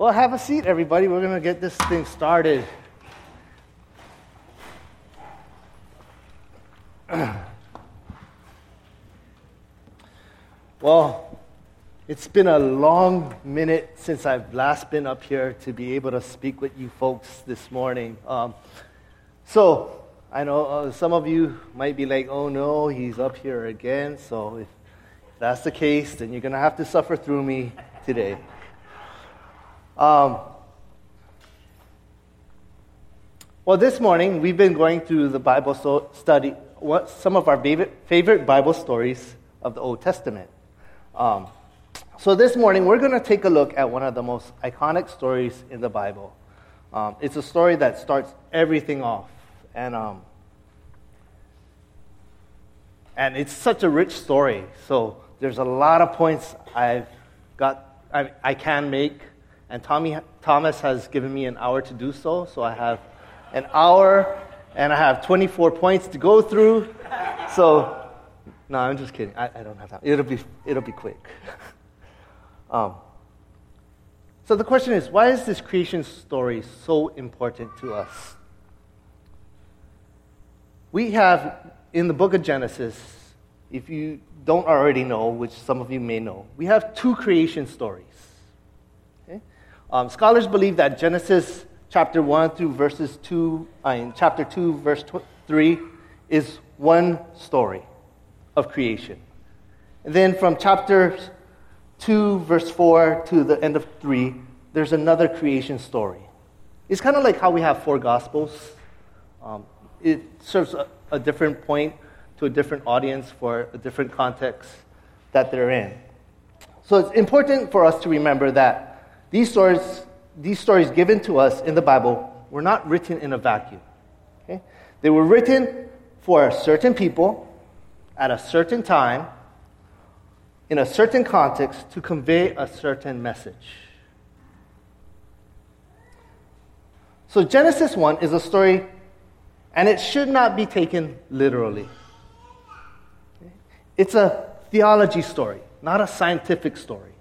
Well, have a seat, everybody. We're going to get this thing started. well, it's been a long minute since I've last been up here to be able to speak with you folks this morning. Um, so, I know uh, some of you might be like, oh no, he's up here again. So, if that's the case, then you're going to have to suffer through me today. Um, well, this morning we've been going through the Bible so study, what, some of our favorite, favorite Bible stories of the Old Testament. Um, so this morning we're going to take a look at one of the most iconic stories in the Bible. Um, it's a story that starts everything off, and um, and it's such a rich story. So there's a lot of points I've got I, I can make and Tommy, Thomas has given me an hour to do so, so I have an hour and I have 24 points to go through. So, no, I'm just kidding. I, I don't have time. It'll be, it'll be quick. um, so the question is why is this creation story so important to us? We have in the book of Genesis, if you don't already know, which some of you may know, we have two creation stories. Um, scholars believe that Genesis chapter 1 through verses 2, uh, in chapter 2, verse 3, is one story of creation. And then from chapter 2, verse 4 to the end of 3, there's another creation story. It's kind of like how we have four gospels. Um, it serves a, a different point to a different audience for a different context that they're in. So it's important for us to remember that these stories, these stories given to us in the Bible were not written in a vacuum. Okay? They were written for a certain people at a certain time in a certain context to convey a certain message. So, Genesis 1 is a story, and it should not be taken literally. It's a theology story, not a scientific story.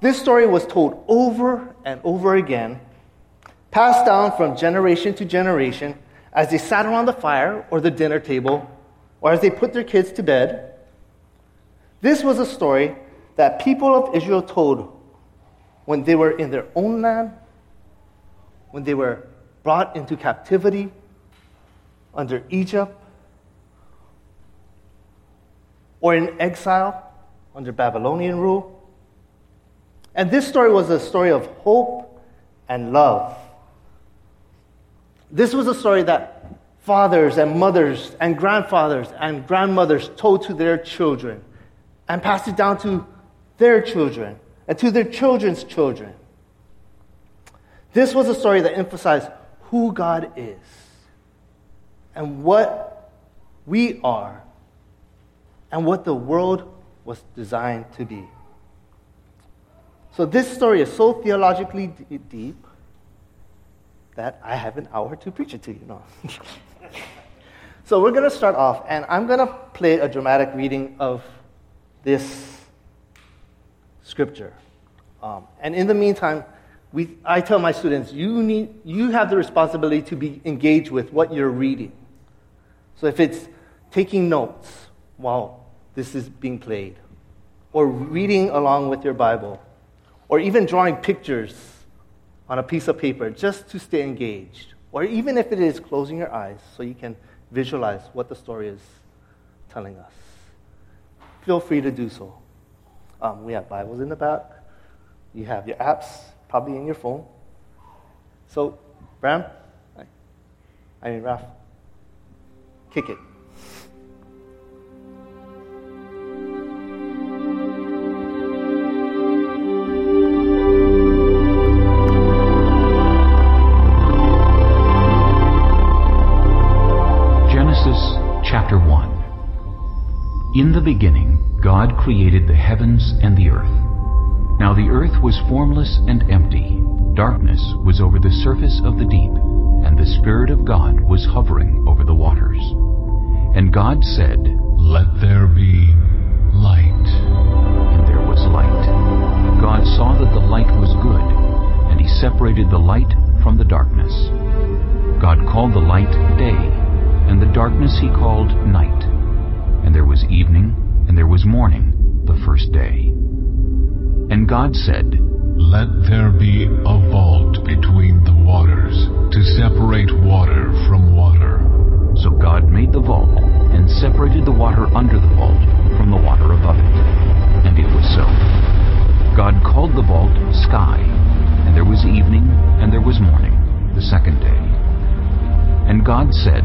This story was told over and over again, passed down from generation to generation as they sat around the fire or the dinner table, or as they put their kids to bed. This was a story that people of Israel told when they were in their own land, when they were brought into captivity under Egypt, or in exile under Babylonian rule and this story was a story of hope and love. This was a story that fathers and mothers and grandfathers and grandmothers told to their children and passed it down to their children and to their children's children. This was a story that emphasized who God is and what we are and what the world was designed to be. So this story is so theologically d- deep that I have an hour to preach it to you. So we're going to start off, and I'm going to play a dramatic reading of this scripture. Um, and in the meantime, we, I tell my students, you, need, you have the responsibility to be engaged with what you're reading. So if it's taking notes while this is being played, or reading along with your Bible, or even drawing pictures on a piece of paper just to stay engaged, or even if it is closing your eyes so you can visualize what the story is telling us. Feel free to do so. Um, we have Bibles in the back. You have your apps probably in your phone. So, Bram, I mean, Raf, kick it. In the beginning, God created the heavens and the earth. Now the earth was formless and empty. Darkness was over the surface of the deep, and the Spirit of God was hovering over the waters. And God said, Let there be light. And there was light. God saw that the light was good, and he separated the light from the darkness. God called the light day, and the darkness he called night. And there was evening, and there was morning, the first day. And God said, Let there be a vault between the waters, to separate water from water. So God made the vault, and separated the water under the vault from the water above it. And it was so. God called the vault sky, and there was evening, and there was morning, the second day. And God said,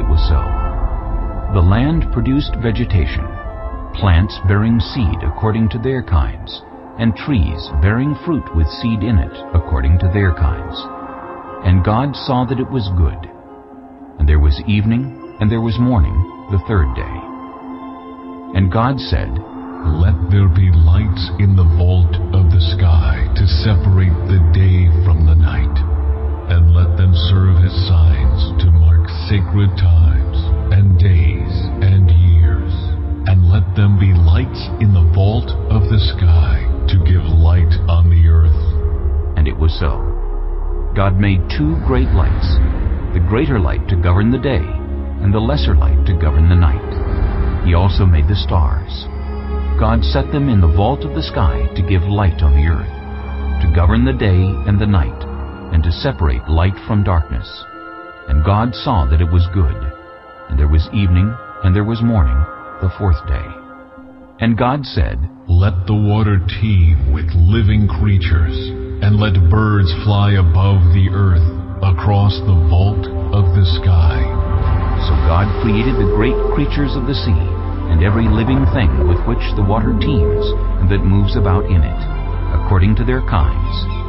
It was so. The land produced vegetation, plants bearing seed according to their kinds, and trees bearing fruit with seed in it according to their kinds. And God saw that it was good. And there was evening, and there was morning, the third day. And God said, Let there be lights in the vault of the sky to separate the day from the night, and let them serve as signs to mark sacred times, and days, and years. And let them be lights in the vault of the sky to give light on the earth. And it was so. God made two great lights, the greater light to govern the day, and the lesser light to govern the night. He also made the stars. God set them in the vault of the sky to give light on the earth, to govern the day and the night, and to separate light from darkness. And God saw that it was good. And there was evening, and there was morning, the fourth day. And God said, Let the water teem with living creatures, and let birds fly above the earth across the vault of the sky. So God created the great creatures of the sea, and every living thing with which the water teems, and that moves about in it, according to their kinds,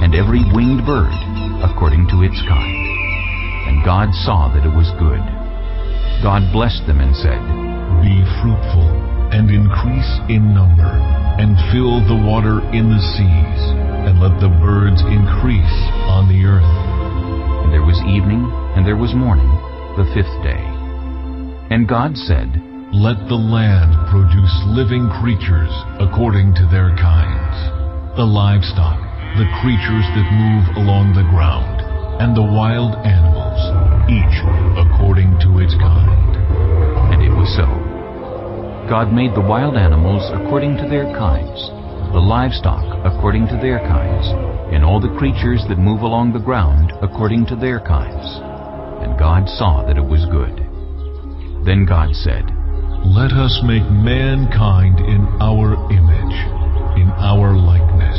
and every winged bird, according to its kind. And God saw that it was good. God blessed them and said, Be fruitful, and increase in number, and fill the water in the seas, and let the birds increase on the earth. And there was evening, and there was morning, the fifth day. And God said, Let the land produce living creatures according to their kinds, the livestock, the creatures that move along the ground, and the wild animals, each according to its kind. And it was so. God made the wild animals according to their kinds, the livestock according to their kinds, and all the creatures that move along the ground according to their kinds. And God saw that it was good. Then God said, Let us make mankind in our image, in our likeness,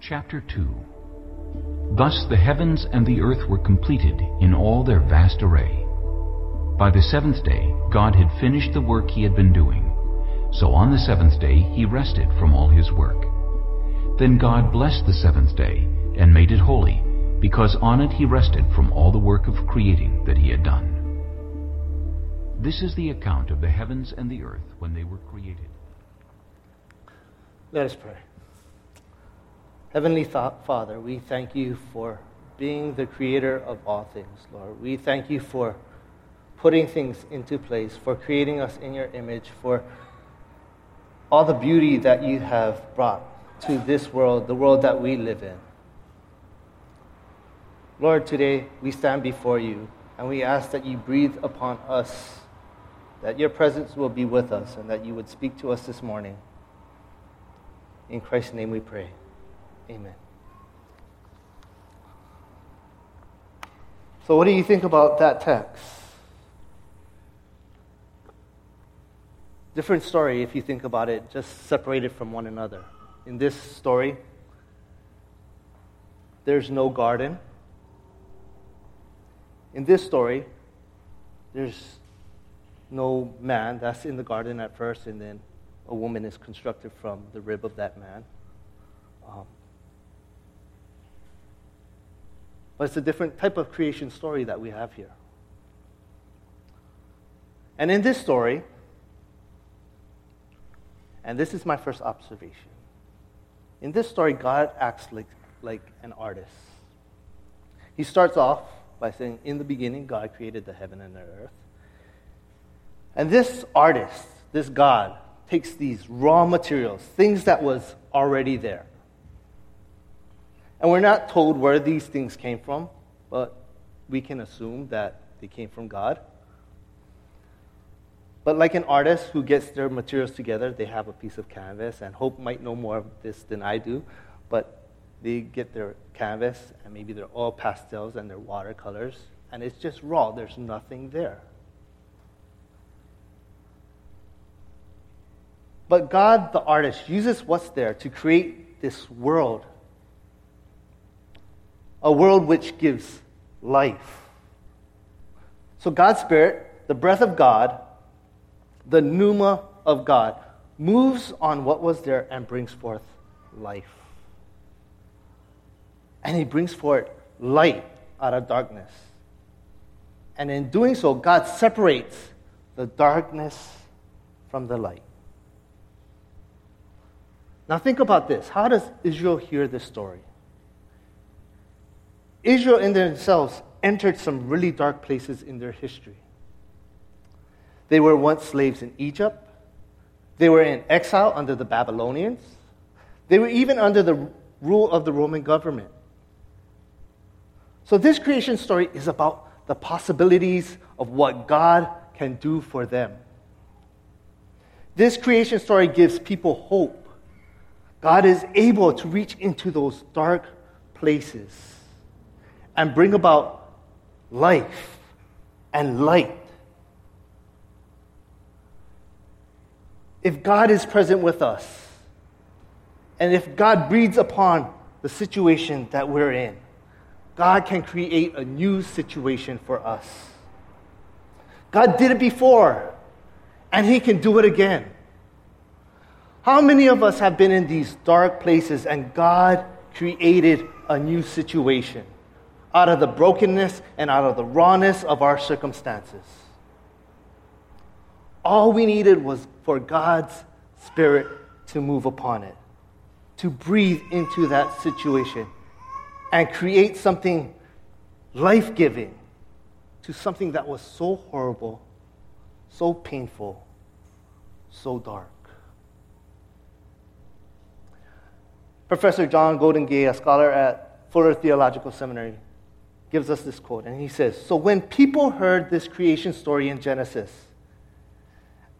Chapter 2 Thus the heavens and the earth were completed in all their vast array. By the seventh day, God had finished the work he had been doing. So on the seventh day, he rested from all his work. Then God blessed the seventh day and made it holy, because on it he rested from all the work of creating that he had done. This is the account of the heavens and the earth when they were created. Let us pray. Heavenly Father, we thank you for being the creator of all things, Lord. We thank you for putting things into place, for creating us in your image, for all the beauty that you have brought to this world, the world that we live in. Lord, today we stand before you and we ask that you breathe upon us, that your presence will be with us, and that you would speak to us this morning. In Christ's name we pray. Amen. So, what do you think about that text? Different story if you think about it, just separated from one another. In this story, there's no garden. In this story, there's no man that's in the garden at first, and then a woman is constructed from the rib of that man. Um, but it's a different type of creation story that we have here. And in this story, and this is my first observation. In this story, God acts like, like an artist. He starts off by saying, In the beginning, God created the heaven and the earth. And this artist, this God, takes these raw materials, things that was already there. And we're not told where these things came from, but we can assume that they came from God. But like an artist who gets their materials together, they have a piece of canvas, and Hope might know more of this than I do, but they get their canvas, and maybe they're all pastels and they're watercolors, and it's just raw. There's nothing there. But God, the artist, uses what's there to create this world. A world which gives life. So God's Spirit, the breath of God, the pneuma of God, moves on what was there and brings forth life. And he brings forth light out of darkness. And in doing so, God separates the darkness from the light. Now, think about this. How does Israel hear this story? Israel, in themselves, entered some really dark places in their history. They were once slaves in Egypt. They were in exile under the Babylonians. They were even under the rule of the Roman government. So, this creation story is about the possibilities of what God can do for them. This creation story gives people hope. God is able to reach into those dark places and bring about life and light if God is present with us, and if God breathes upon the situation that we're in, God can create a new situation for us. God did it before, and He can do it again. How many of us have been in these dark places and God created a new situation out of the brokenness and out of the rawness of our circumstances? All we needed was for God's Spirit to move upon it, to breathe into that situation and create something life giving to something that was so horrible, so painful, so dark. Professor John Goldingay, a scholar at Fuller Theological Seminary, gives us this quote, and he says So when people heard this creation story in Genesis,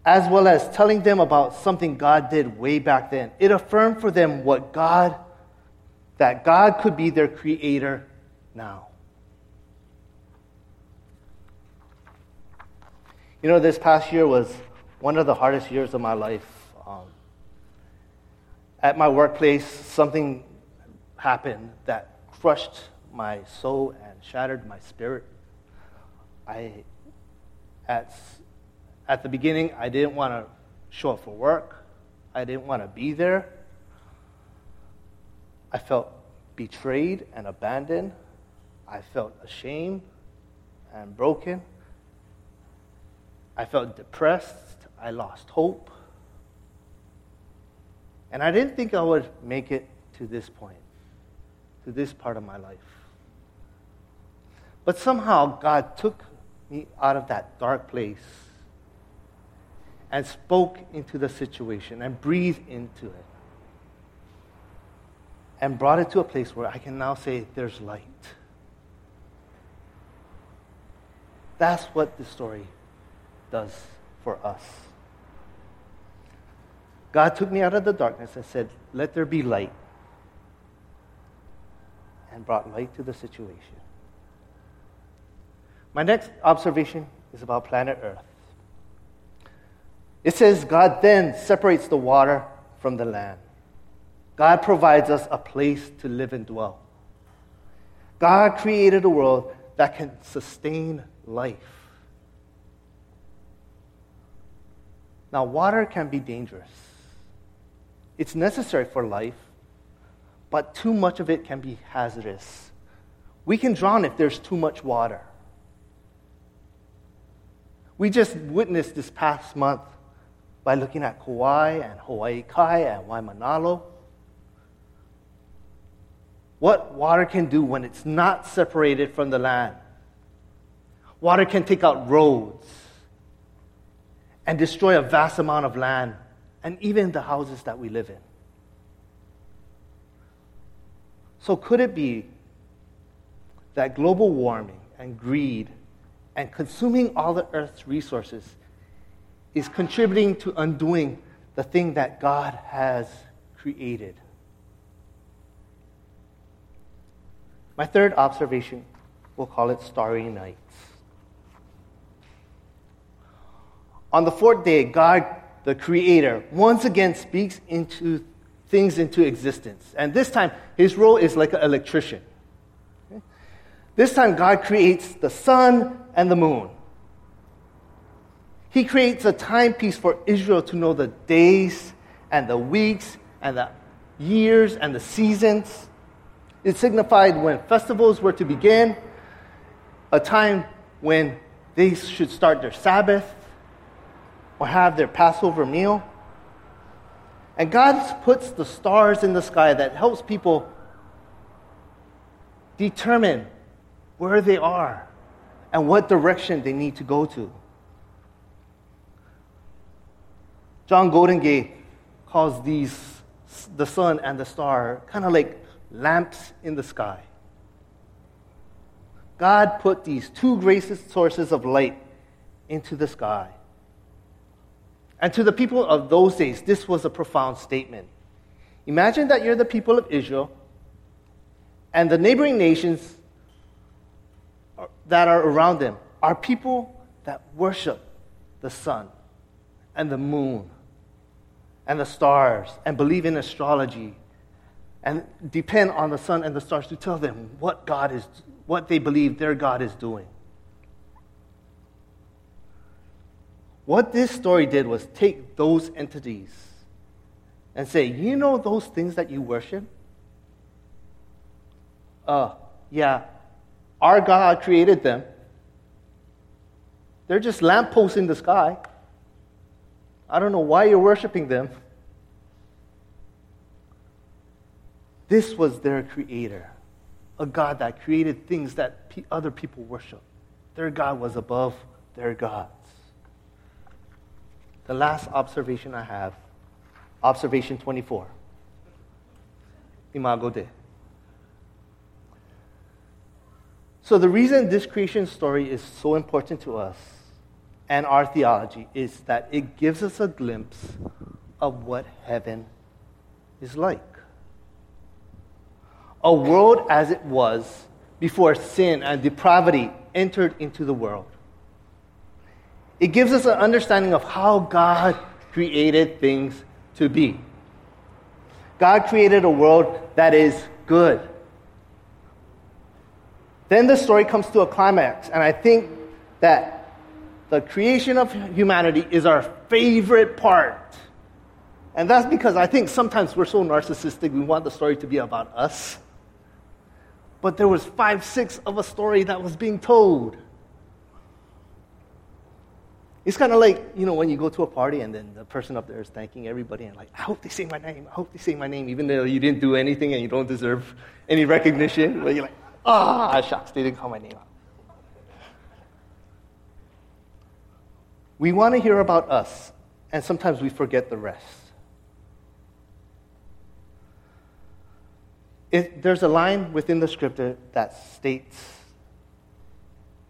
as well as telling them about something God did way back then. It affirmed for them what God, that God could be their creator now. You know, this past year was one of the hardest years of my life. Um, at my workplace, something happened that crushed my soul and shattered my spirit. I At, at the beginning, I didn't want to show up for work, I didn't want to be there. I felt betrayed and abandoned. I felt ashamed and broken. I felt depressed. I lost hope. And I didn't think I would make it to this point, to this part of my life. But somehow God took me out of that dark place and spoke into the situation and breathed into it and brought it to a place where I can now say, There's light. That's what the story does for us. God took me out of the darkness and said, Let there be light, and brought light to the situation. My next observation is about planet Earth. It says, God then separates the water from the land. God provides us a place to live and dwell. God created a world that can sustain life. Now, water can be dangerous. It's necessary for life, but too much of it can be hazardous. We can drown if there's too much water. We just witnessed this past month by looking at Kauai and Hawaii Kai and Waimanalo. What water can do when it's not separated from the land. Water can take out roads and destroy a vast amount of land and even the houses that we live in. So, could it be that global warming and greed and consuming all the earth's resources is contributing to undoing the thing that God has created? My third observation, we'll call it starry nights. On the fourth day, God, the Creator, once again speaks into things into existence. And this time, his role is like an electrician. This time, God creates the sun and the moon. He creates a timepiece for Israel to know the days and the weeks and the years and the seasons. It signified when festivals were to begin, a time when they should start their Sabbath or have their Passover meal. And God puts the stars in the sky that helps people determine where they are and what direction they need to go to. John Goldingay calls these the sun and the star kind of like lamps in the sky. God put these two greatest sources of light into the sky. And to the people of those days, this was a profound statement. Imagine that you're the people of Israel, and the neighboring nations that are around them are people that worship the sun and the moon and the stars and believe in astrology and depend on the sun and the stars to tell them what God is, what they believe their God is doing. What this story did was take those entities and say, you know those things that you worship? Uh, yeah, our God created them. They're just lampposts in the sky. I don't know why you're worshiping them. This was their creator, a God that created things that other people worship. Their God was above their gods. The last observation I have, observation 24. Imago Dei. So, the reason this creation story is so important to us and our theology is that it gives us a glimpse of what heaven is like a world as it was before sin and depravity entered into the world. It gives us an understanding of how God created things to be. God created a world that is good. Then the story comes to a climax, and I think that the creation of humanity is our favorite part. And that's because I think sometimes we're so narcissistic, we want the story to be about us. But there was five, six of a story that was being told. It's kind of like, you know, when you go to a party and then the person up there is thanking everybody and like, I hope they say my name, I hope they say my name, even though you didn't do anything and you don't deserve any recognition. But you're like, ah, shucks, they didn't call my name out. We want to hear about us, and sometimes we forget the rest. It, there's a line within the scripture that states,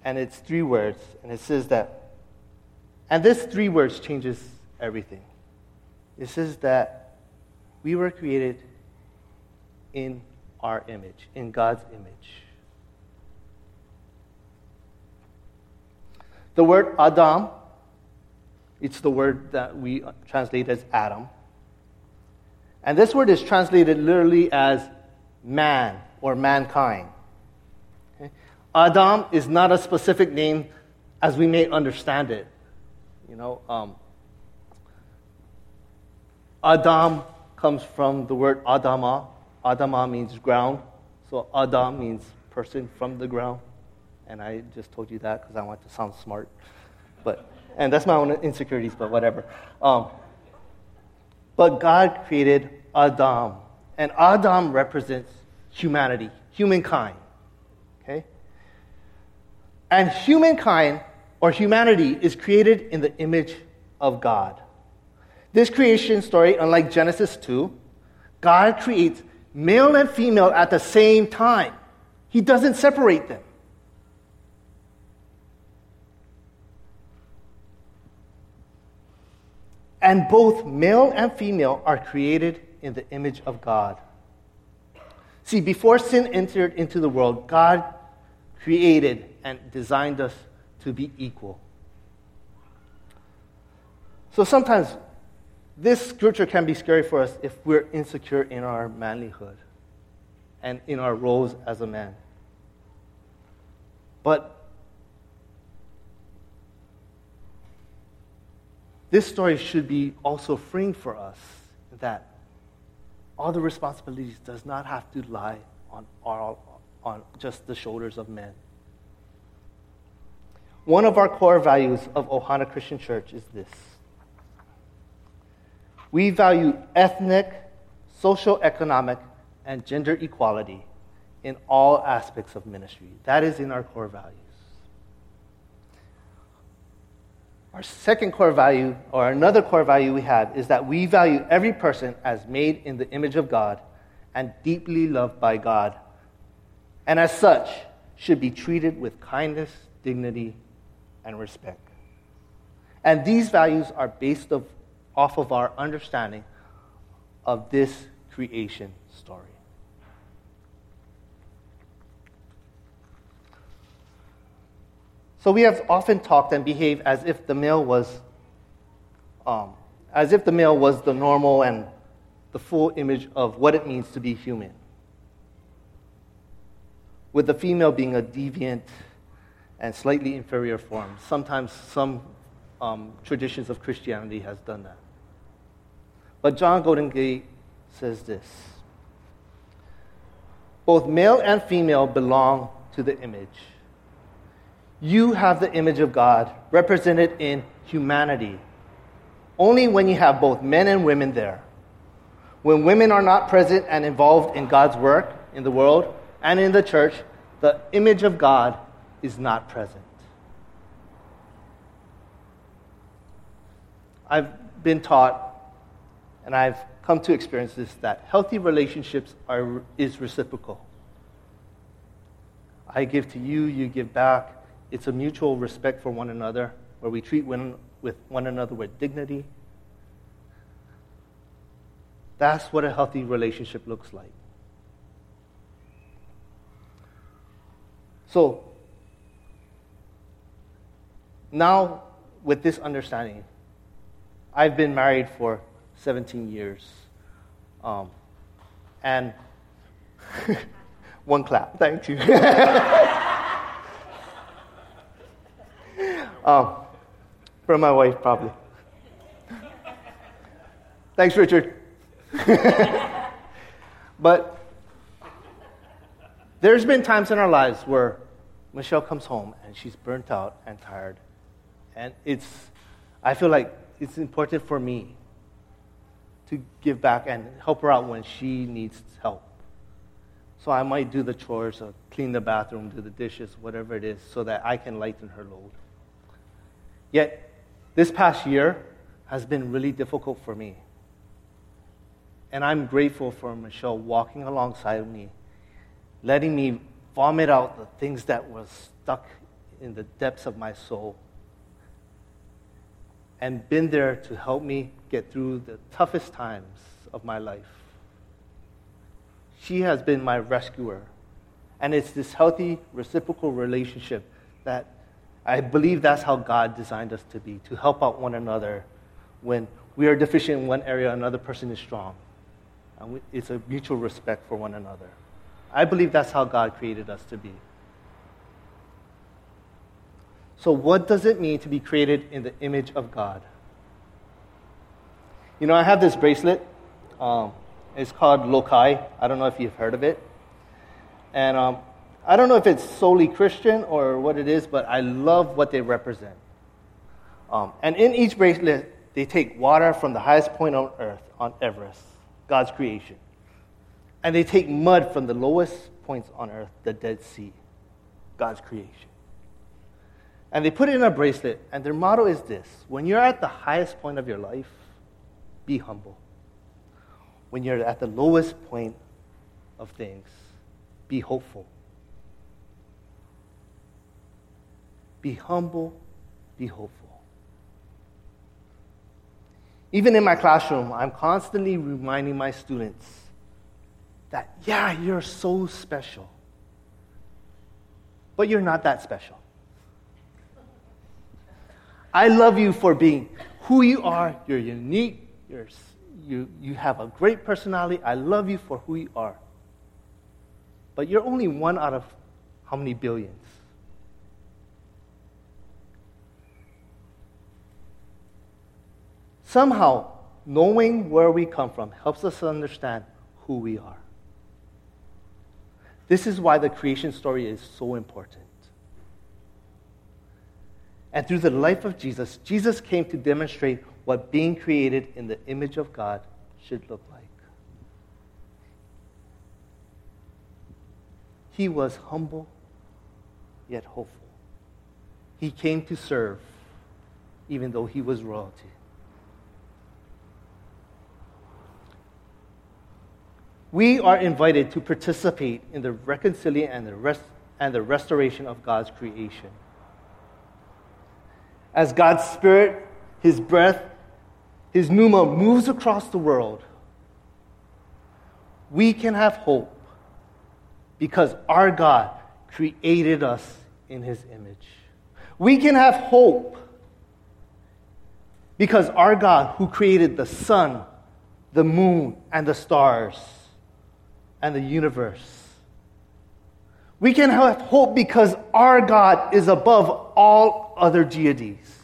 and it's three words, and it says that, and this three words changes everything. It says that we were created in our image, in God's image. The word Adam it's the word that we translate as Adam. And this word is translated literally as man or mankind. Okay? Adam is not a specific name as we may understand it. You know, um, Adam comes from the word Adama. Adama means ground. So Adam means person from the ground. And I just told you that because I want to sound smart. But and that's my own insecurities, but whatever. Um, but God created Adam, and Adam represents humanity, humankind. Okay? And humankind or humanity is created in the image of God. This creation story, unlike Genesis 2, God creates male and female at the same time. He doesn't separate them. And both male and female are created in the image of God. See, before sin entered into the world, God created and designed us to be equal. So sometimes this scripture can be scary for us if we're insecure in our manlyhood and in our roles as a man. But This story should be also freeing for us that all the responsibilities does not have to lie on, all, on just the shoulders of men. One of our core values of Ohana Christian Church is this. We value ethnic, social, economic, and gender equality in all aspects of ministry. That is in our core values. Our second core value, or another core value we have, is that we value every person as made in the image of God and deeply loved by God, and as such, should be treated with kindness, dignity, and respect. And these values are based of, off of our understanding of this creation story. So we have often talked and behaved as if the male was, um, as if the male was the normal and the full image of what it means to be human, with the female being a deviant and slightly inferior form. Sometimes some um, traditions of Christianity has done that. But John Goldingay says this both male and female belong to the image. You have the image of God represented in humanity. Only when you have both men and women there. When women are not present and involved in God's work in the world and in the church, the image of God is not present. I've been taught, and I've come to experience this, that healthy relationships are, is reciprocal. I give to you, you give back it's a mutual respect for one another, where we treat one, with one another with dignity. That's what a healthy relationship looks like. So, now with this understanding, I've been married for 17 years. Um, and one clap, thank you. Um, From my wife, probably. Thanks, Richard. but there's been times in our lives where Michelle comes home and she's burnt out and tired. And it's, I feel like it's important for me to give back and help her out when she needs help. So I might do the chores or clean the bathroom, do the dishes, whatever it is, so that I can lighten her load. Yet, this past year has been really difficult for me. And I'm grateful for Michelle walking alongside me, letting me vomit out the things that was stuck in the depths of my soul, and been there to help me get through the toughest times of my life. She has been my rescuer. And it's this healthy, reciprocal relationship that I believe that's how God designed us to be, to help out one another when we are deficient in one area, another person is strong. And it's a mutual respect for one another. I believe that's how God created us to be. So, what does it mean to be created in the image of God? You know, I have this bracelet. Um, it's called Lokai. I don't know if you've heard of it. And um, I don't know if it's solely Christian or what it is, but I love what they represent. Um, and in each bracelet, they take water from the highest point on earth, on Everest, God's creation. And they take mud from the lowest points on earth, the Dead Sea, God's creation. And they put it in a bracelet, and their motto is this when you're at the highest point of your life, be humble. When you're at the lowest point of things, be hopeful. Be humble, be hopeful. Even in my classroom, I'm constantly reminding my students that, yeah, you're so special. But you're not that special. I love you for being who you are. You're unique. You're, you, you have a great personality. I love you for who you are. But you're only one out of how many billions? Somehow, knowing where we come from helps us understand who we are. This is why the creation story is so important. And through the life of Jesus, Jesus came to demonstrate what being created in the image of God should look like. He was humble, yet hopeful. He came to serve, even though he was royalty. we are invited to participate in the reconciliation and the, rest, and the restoration of God's creation. As God's Spirit, His breath, His pneuma moves across the world, we can have hope because our God created us in His image. We can have hope because our God, who created the sun, the moon, and the stars, and the universe. We can have hope because our God is above all other deities.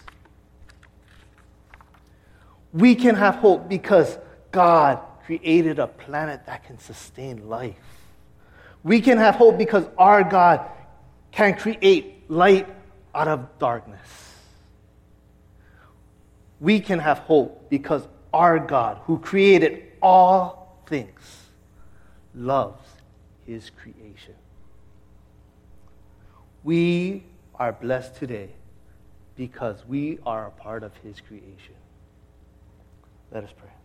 We can have hope because God created a planet that can sustain life. We can have hope because our God can create light out of darkness. We can have hope because our God, who created all things, loves his creation. We are blessed today because we are a part of his creation. Let us pray.